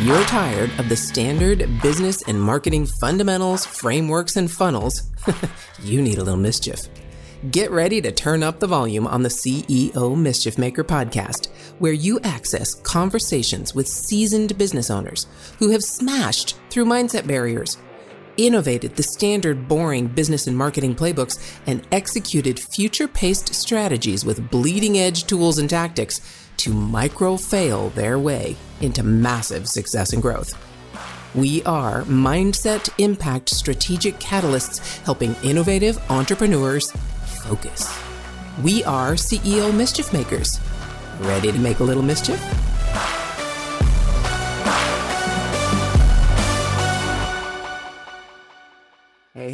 You're tired of the standard business and marketing fundamentals, frameworks, and funnels, you need a little mischief. Get ready to turn up the volume on the CEO Mischief Maker podcast, where you access conversations with seasoned business owners who have smashed through mindset barriers, innovated the standard boring business and marketing playbooks, and executed future paced strategies with bleeding edge tools and tactics to micro fail their way into massive success and growth. We are Mindset Impact Strategic Catalysts helping innovative entrepreneurs focus. We are CEO Mischief Makers. Ready to make a little mischief?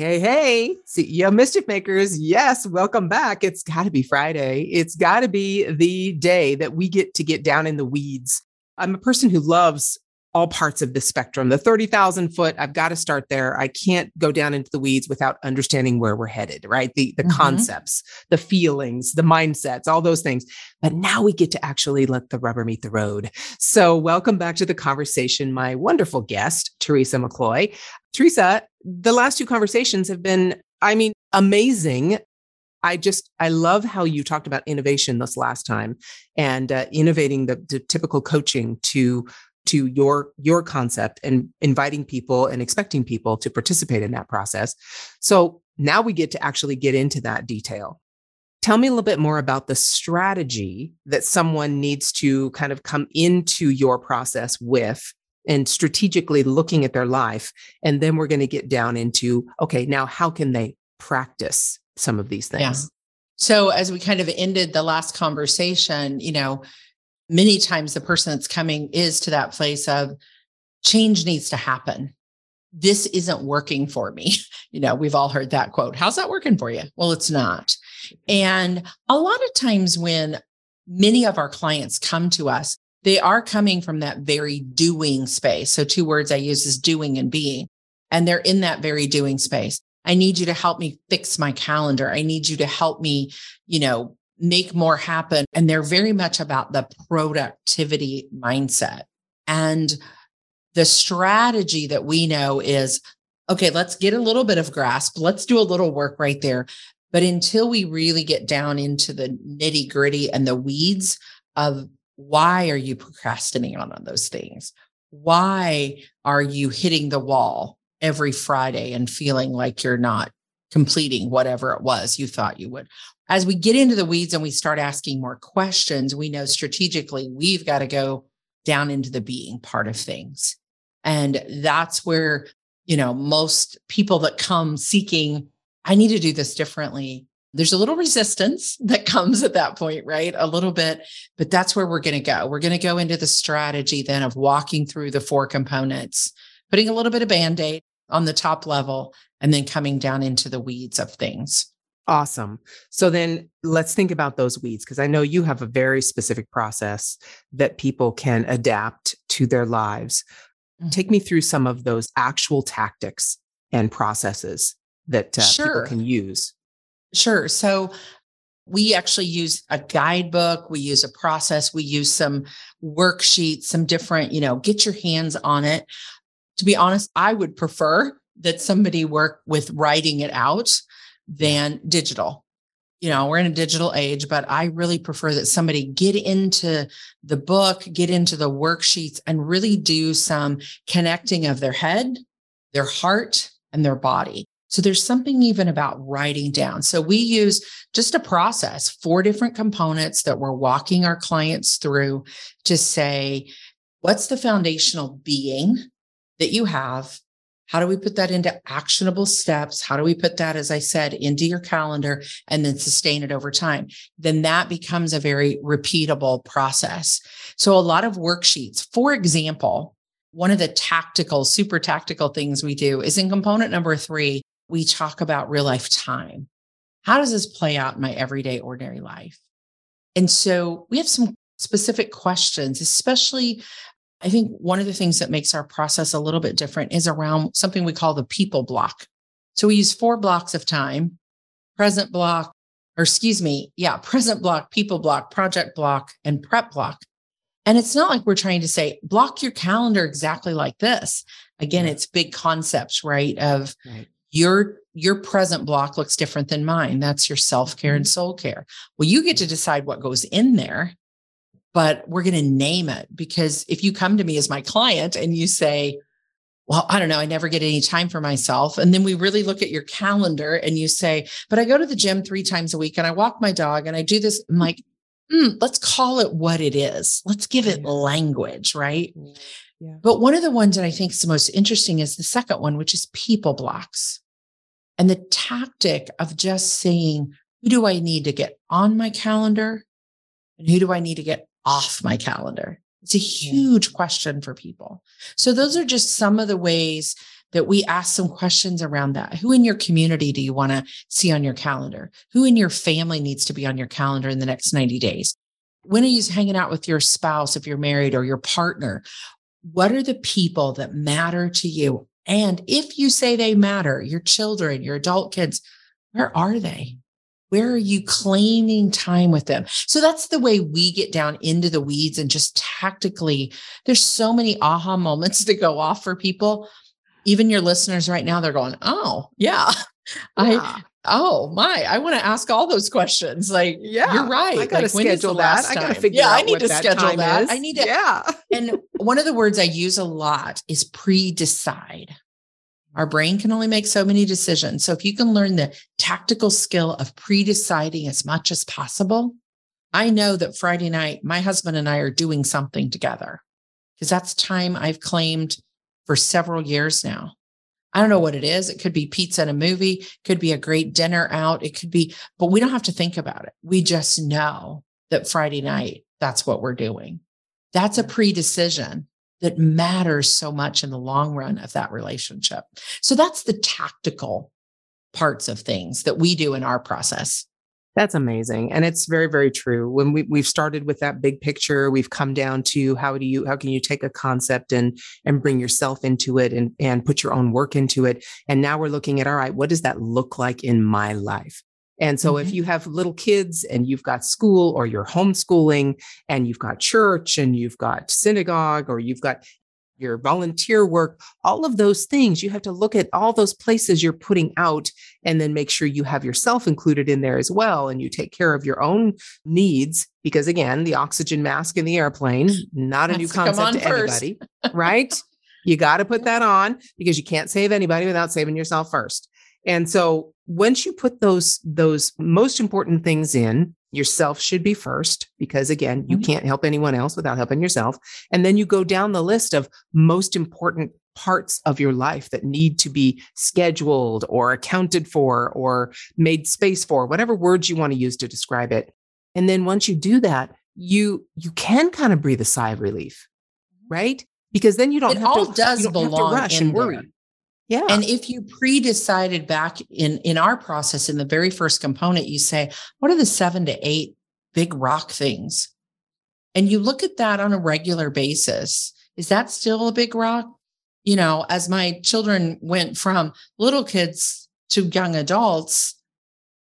Hey, hey, CEO Mischief Makers. Yes, welcome back. It's got to be Friday. It's got to be the day that we get to get down in the weeds. I'm a person who loves all parts of the spectrum. The 30,000 foot, I've got to start there. I can't go down into the weeds without understanding where we're headed, right? The, the mm-hmm. concepts, the feelings, the mindsets, all those things. But now we get to actually let the rubber meet the road. So, welcome back to the conversation, my wonderful guest, Teresa McCloy. Teresa, the last two conversations have been, I mean, amazing. I just I love how you talked about innovation this last time and uh, innovating the, the, typical coaching to to your your concept and inviting people and expecting people to participate in that process so now we get to actually get into that detail tell me a little bit more about the strategy that someone needs to kind of come into your process with and strategically looking at their life and then we're going to get down into okay now how can they practice some of these things yeah. so as we kind of ended the last conversation you know many times the person that's coming is to that place of change needs to happen. This isn't working for me. You know, we've all heard that quote. How's that working for you? Well, it's not. And a lot of times when many of our clients come to us, they are coming from that very doing space. So, two words I use is doing and being. And they're in that very doing space. I need you to help me fix my calendar. I need you to help me, you know, make more happen. And they're very much about the productivity mindset. And the strategy that we know is okay, let's get a little bit of grasp. Let's do a little work right there. But until we really get down into the nitty gritty and the weeds of why are you procrastinating on those things? Why are you hitting the wall every Friday and feeling like you're not completing whatever it was you thought you would? as we get into the weeds and we start asking more questions, we know strategically we've got to go down into the being part of things. And that's where, you know, most people that come seeking, I need to do this differently. There's a little resistance that comes at that point, right? A little bit, but that's where we're going to go. We're going to go into the strategy then of walking through the four components, putting a little bit of band aid on the top level, and then coming down into the weeds of things. Awesome. So then let's think about those weeds because I know you have a very specific process that people can adapt to their lives. Mm-hmm. Take me through some of those actual tactics and processes that uh, sure. people can use. Sure. So we actually use a guidebook, we use a process, we use some worksheets, some different, you know, get your hands on it. To be honest, I would prefer that somebody work with writing it out than digital. You know, we're in a digital age, but I really prefer that somebody get into the book, get into the worksheets, and really do some connecting of their head, their heart, and their body. So there's something even about writing down. So we use just a process, four different components that we're walking our clients through to say, what's the foundational being that you have? How do we put that into actionable steps? How do we put that, as I said, into your calendar and then sustain it over time? Then that becomes a very repeatable process. So, a lot of worksheets, for example, one of the tactical, super tactical things we do is in component number three, we talk about real life time. How does this play out in my everyday, ordinary life? And so we have some specific questions, especially I think one of the things that makes our process a little bit different is around something we call the people block. So we use four blocks of time present block, or excuse me, yeah, present block, people block, project block, and prep block. And it's not like we're trying to say, block your calendar exactly like this. Again, it's big concepts, right? Of right. Your your present block looks different than mine. That's your self-care and mm-hmm. soul care. Well, you get to decide what goes in there, but we're going to name it because if you come to me as my client and you say, well, I don't know, I never get any time for myself. And then we really look at your calendar and you say, but I go to the gym three times a week and I walk my dog and I do this. I'm like, mm, let's call it what it is. Let's give it language, right? Yeah. But one of the ones that I think is the most interesting is the second one, which is people blocks. And the tactic of just saying, who do I need to get on my calendar? And who do I need to get off my calendar? It's a huge yeah. question for people. So, those are just some of the ways that we ask some questions around that. Who in your community do you want to see on your calendar? Who in your family needs to be on your calendar in the next 90 days? When are you hanging out with your spouse if you're married or your partner? What are the people that matter to you? And if you say they matter, your children, your adult kids, where are they? Where are you claiming time with them? So that's the way we get down into the weeds and just tactically, there's so many aha moments to go off for people. Even your listeners right now, they're going, oh, yeah. yeah. I, oh my, I want to ask all those questions. Like, yeah, you're right. I got to like, schedule that. I got to figure out that. yeah, I need to schedule that. Is. I need to. Yeah. and one of the words I use a lot is pre decide. Our brain can only make so many decisions. So if you can learn the tactical skill of pre deciding as much as possible, I know that Friday night, my husband and I are doing something together because that's time I've claimed for several years now. I don't know what it is. It could be pizza and a movie, could be a great dinner out. It could be, but we don't have to think about it. We just know that Friday night, that's what we're doing. That's a pre decision that matters so much in the long run of that relationship. So that's the tactical parts of things that we do in our process. That's amazing. And it's very, very true. When we, we've started with that big picture, we've come down to how do you, how can you take a concept and, and bring yourself into it and, and put your own work into it. And now we're looking at, all right, what does that look like in my life? And so mm-hmm. if you have little kids and you've got school or you're homeschooling and you've got church and you've got synagogue or you've got your volunteer work, all of those things, you have to look at all those places you're putting out and then make sure you have yourself included in there as well. And you take care of your own needs because, again, the oxygen mask in the airplane, not a new concept to, to anybody, right? You got to put that on because you can't save anybody without saving yourself first. And so once you put those those most important things in, yourself should be first because again, you mm-hmm. can't help anyone else without helping yourself. And then you go down the list of most important parts of your life that need to be scheduled or accounted for or made space for, whatever words you want to use to describe it. And then once you do that, you you can kind of breathe a sigh of relief, mm-hmm. right? Because then you don't it have all to, does belong rush and worry. There. Yeah. And if you pre-decided back in in our process in the very first component, you say, what are the seven to eight big rock things? And you look at that on a regular basis. Is that still a big rock? You know, as my children went from little kids to young adults,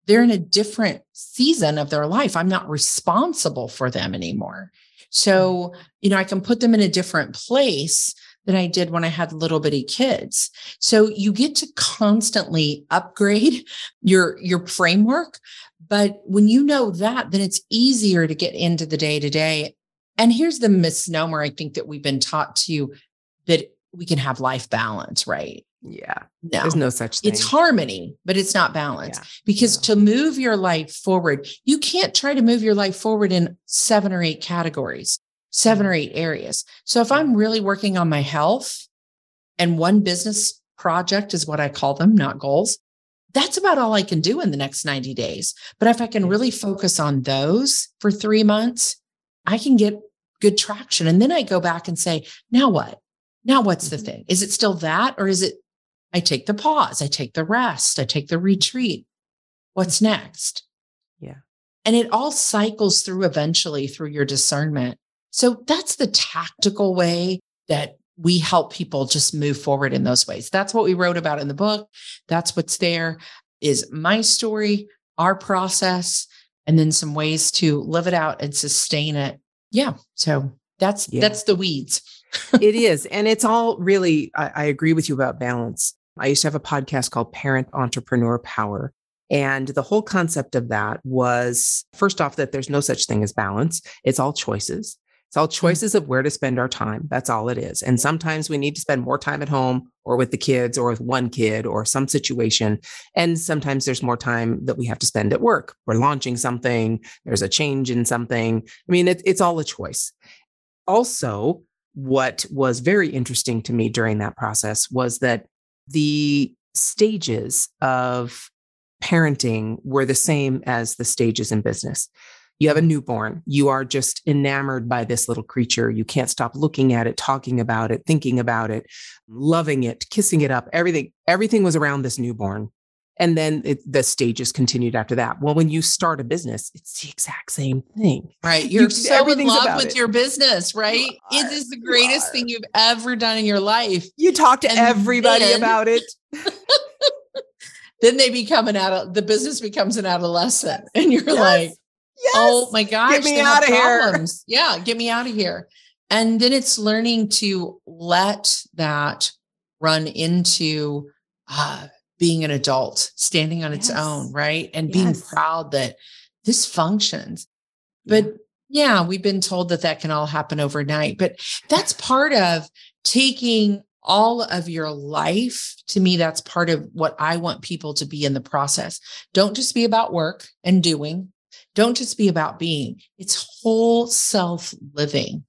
they're in a different season of their life. I'm not responsible for them anymore. So, mm-hmm. you know, I can put them in a different place than I did when I had little bitty kids. So you get to constantly upgrade your your framework, but when you know that then it's easier to get into the day to day. And here's the misnomer I think that we've been taught to that we can have life balance, right? Yeah. No, there's no such thing. It's harmony, but it's not balance. Yeah. Because yeah. to move your life forward, you can't try to move your life forward in seven or eight categories seven or eight areas. So if I'm really working on my health and one business project is what I call them, not goals, that's about all I can do in the next 90 days. But if I can really focus on those for three months, I can get good traction. And then I go back and say, now what? Now what's the mm-hmm. thing? Is it still that? Or is it I take the pause, I take the rest, I take the retreat? What's next? Yeah. And it all cycles through eventually through your discernment. So that's the tactical way that we help people just move forward in those ways. That's what we wrote about in the book. That's what's there is my story, our process, and then some ways to live it out and sustain it. Yeah. So That's yeah. that's the weeds. it is. And it's all really, I, I agree with you about balance. I used to have a podcast called Parent Entrepreneur Power. And the whole concept of that was first off, that there's no such thing as balance. It's all choices. It's all mm. choices of where to spend our time. That's all it is. And sometimes we need to spend more time at home or with the kids or with one kid or some situation. And sometimes there's more time that we have to spend at work. We're launching something, there's a change in something. I mean, it, it's all a choice. Also, what was very interesting to me during that process was that the stages of parenting were the same as the stages in business. You have a newborn. You are just enamored by this little creature. You can't stop looking at it, talking about it, thinking about it, loving it, kissing it up. Everything, everything was around this newborn. And then it, the stages continued after that. Well, when you start a business, it's the exact same thing. Right. You're you, so in love with it. your business, right? it is the greatest thing you've ever done in your life. You talk to and everybody then, about it. then they become an adult, the business becomes an adolescent. And you're yes. like, yes. oh my gosh, get me out of problems. here. Yeah, get me out of here. And then it's learning to let that run into uh, being an adult, standing on its own, right? And being proud that this functions. But yeah. yeah, we've been told that that can all happen overnight. But that's part of taking all of your life. To me, that's part of what I want people to be in the process. Don't just be about work and doing, don't just be about being, it's whole self living,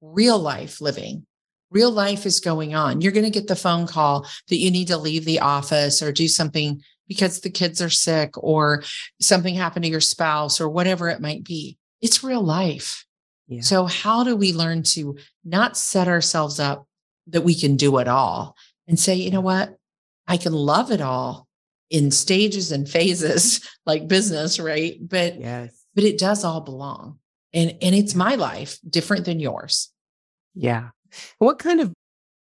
real life living real life is going on. You're going to get the phone call that you need to leave the office or do something because the kids are sick or something happened to your spouse or whatever it might be. It's real life. Yeah. So, how do we learn to not set ourselves up that we can do it all and say, you know what? I can love it all in stages and phases like business, right? But yes. but it does all belong. And and it's my life, different than yours. Yeah. What kind of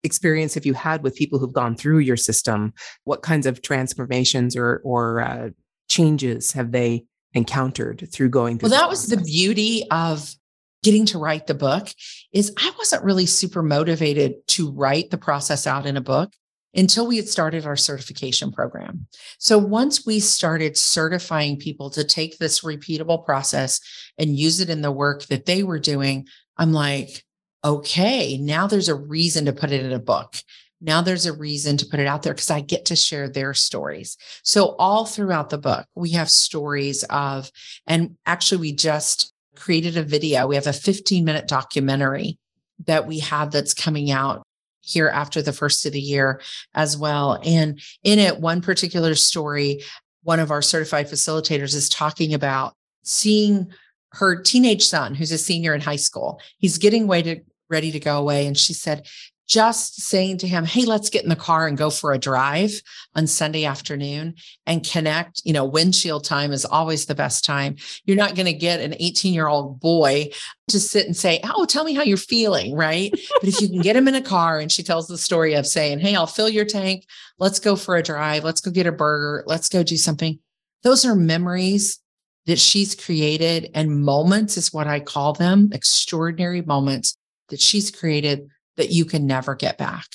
experience have you had with people who've gone through your system? What kinds of transformations or or uh, changes have they encountered through going through? Well, that was the beauty of getting to write the book. Is I wasn't really super motivated to write the process out in a book until we had started our certification program. So once we started certifying people to take this repeatable process and use it in the work that they were doing, I'm like, okay, now there's a reason to put it in a book. Now there's a reason to put it out there because I get to share their stories. So, all throughout the book, we have stories of, and actually, we just created a video. We have a 15 minute documentary that we have that's coming out here after the first of the year as well. And in it, one particular story, one of our certified facilitators is talking about seeing her teenage son, who's a senior in high school. He's getting to, ready to go away. And she said, just saying to him, Hey, let's get in the car and go for a drive on Sunday afternoon and connect. You know, windshield time is always the best time. You're not going to get an 18 year old boy to sit and say, Oh, tell me how you're feeling. Right. but if you can get him in a car and she tells the story of saying, Hey, I'll fill your tank. Let's go for a drive. Let's go get a burger. Let's go do something. Those are memories that she's created and moments is what I call them extraordinary moments that she's created that you can never get back.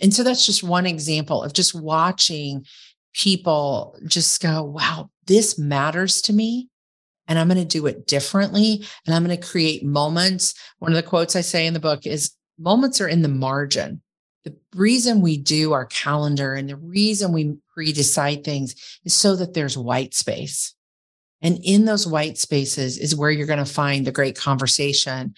And so that's just one example of just watching people just go, wow, this matters to me. And I'm going to do it differently. And I'm going to create moments. One of the quotes I say in the book is moments are in the margin. The reason we do our calendar and the reason we pre decide things is so that there's white space. And in those white spaces is where you're going to find the great conversation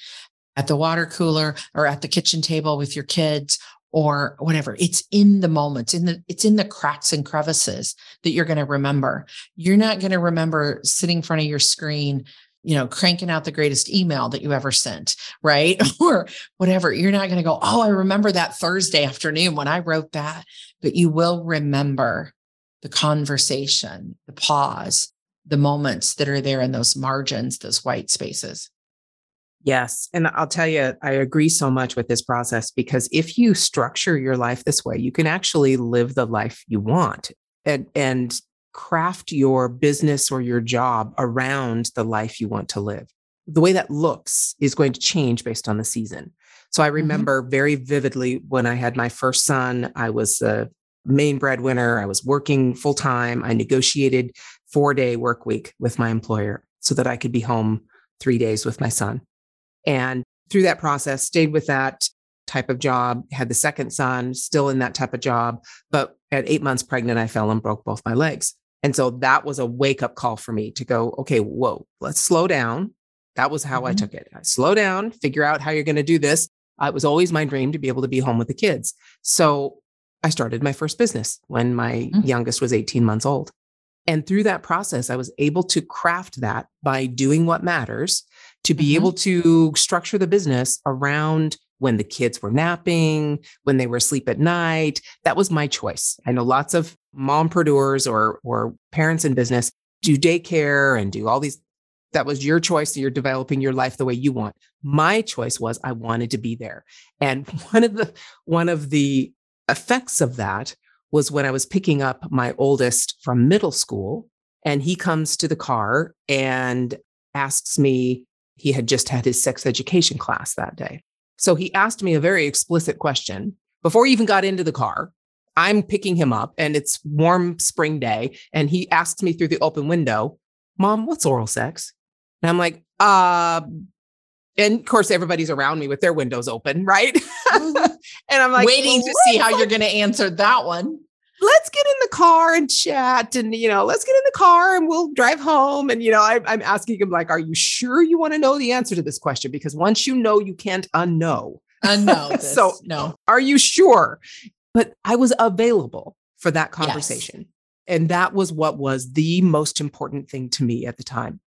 at the water cooler or at the kitchen table with your kids or whatever. It's in the moments, in the it's in the cracks and crevices that you're going to remember. You're not going to remember sitting in front of your screen, you know, cranking out the greatest email that you ever sent, right? or whatever. You're not going to go, "Oh, I remember that Thursday afternoon when I wrote that." But you will remember the conversation, the pause, the moments that are there in those margins, those white spaces. Yes. And I'll tell you, I agree so much with this process because if you structure your life this way, you can actually live the life you want and, and craft your business or your job around the life you want to live. the way that looks is going to change based on the season. So I mm-hmm. remember mm-hmm. very vividly when I had my first son, I was the main breadwinner. I was working full time. I negotiated four day work week with my employer so that I could be home three days with my son. And through that process, stayed with that type of job, had the second son, still in that type of job. But at eight months pregnant, I fell and broke both my legs. And so that was a wake up call for me to go, okay, whoa, let's slow down. That was how mm-hmm. I took it. I slow down, figure out how you're going to do this. Uh, it was always my dream to be able to be home with the kids. So I started my first business when my mm-hmm. youngest was 18 months old. And through that process, I was able to craft that by doing what matters to be mm-hmm. able to structure the business around when the kids were napping, when they were asleep at night. That was my choice. I know lots of mompreneurs or or parents in business do daycare and do all these. That was your choice. You're developing your life the way you want. My choice was I wanted to be there. And one of the one of the effects of that was when I was picking up my oldest from middle school and he comes to the car and asks me, he had just had his sex education class that day. So he asked me a very explicit question before he even got into the car. I'm picking him up and it's warm spring day. And he asks me through the open window, Mom, what's oral sex? And I'm like, uh, and of course, everybody's around me with their windows open, right? Mm-hmm. and I'm like, waiting well, to see how you're going to answer that one let's get in the car and chat and you know let's get in the car and we'll drive home. And you know I, am asking him like are you sure you want to know the answer to this question? Because once you know you can't unknow. Unknow so no. are you sure? But i was available for that conversation. Yes. and that was what was the most important thing to me at the time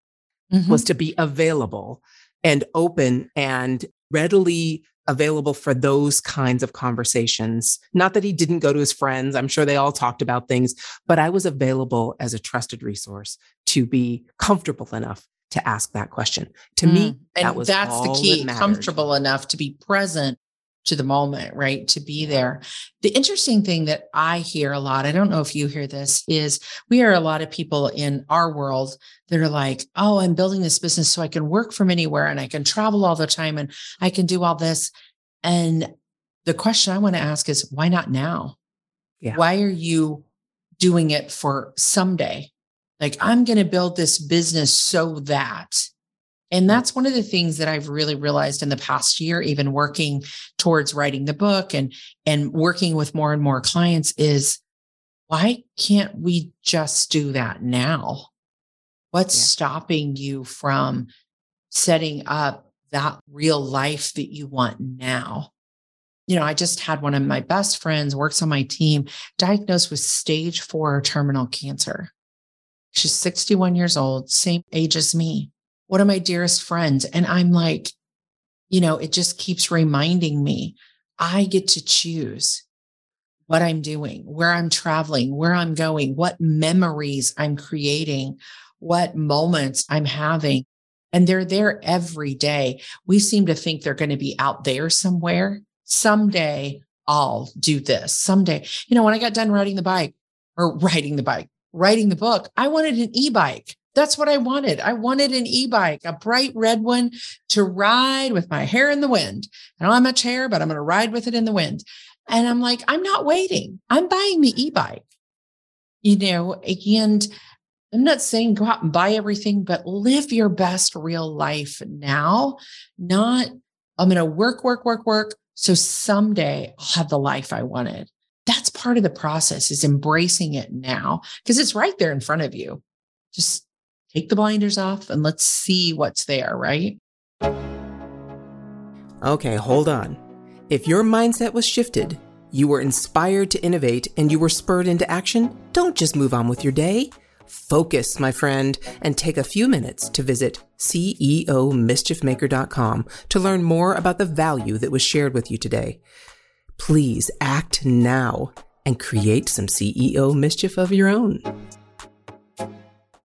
mm-hmm. was to be available and open and readily available for those kinds of conversations. Not that he didn't go to his friends. I'm sure they all talked about things, but I was available as a trusted resource to be comfortable enough to ask that question. To mm. me, and that that's the key, that comfortable enough to be present to the moment, right? To be mm-hmm. there. The interesting thing that I hear a lot, I don't know if you hear this, is we are a lot of people in our world that are like, oh, I'm building this business so I can work from anywhere and I can travel all the time and I can do all this. And the question I want to ask is, why not now? Yeah. Why are you doing it for someday? Like, I'm going to build this business so that and that's one of the things that I've really realized in the past year, even working towards writing the book and, and working with more and more clients is why can't we just do that now? What's yeah. stopping you from setting up that real life that you want now? You know, I just had one of my best friends works on my team diagnosed with stage four terminal cancer. She's 61 years old, same age as me one of my dearest friends. And I'm like, you know, it just keeps reminding me I get to choose what I'm doing, where I'm traveling, where I'm going, what memories I'm creating, what moments I'm having. And they're there every day. We seem to think they're going to be out there somewhere. Someday I'll do this. Someday, you know, when I got done riding the bike or riding the bike, writing the book, I wanted an e bike. That's what I wanted. I wanted an e bike, a bright red one to ride with my hair in the wind. I don't have much hair, but I'm going to ride with it in the wind. And I'm like, I'm not waiting. I'm buying the e bike. You know, and I'm not saying go out and buy everything, but live your best real life now. Not, I'm going to work, work, work, work. So someday I'll have the life I wanted. That's part of the process is embracing it now because it's right there in front of you. Just take the blinders off and let's see what's there, right? Okay, hold on. If your mindset was shifted, you were inspired to innovate, and you were spurred into action, don't just move on with your day. Focus, my friend, and take a few minutes to visit CEOmischiefmaker.com to learn more about the value that was shared with you today. Please act now and create some CEO mischief of your own.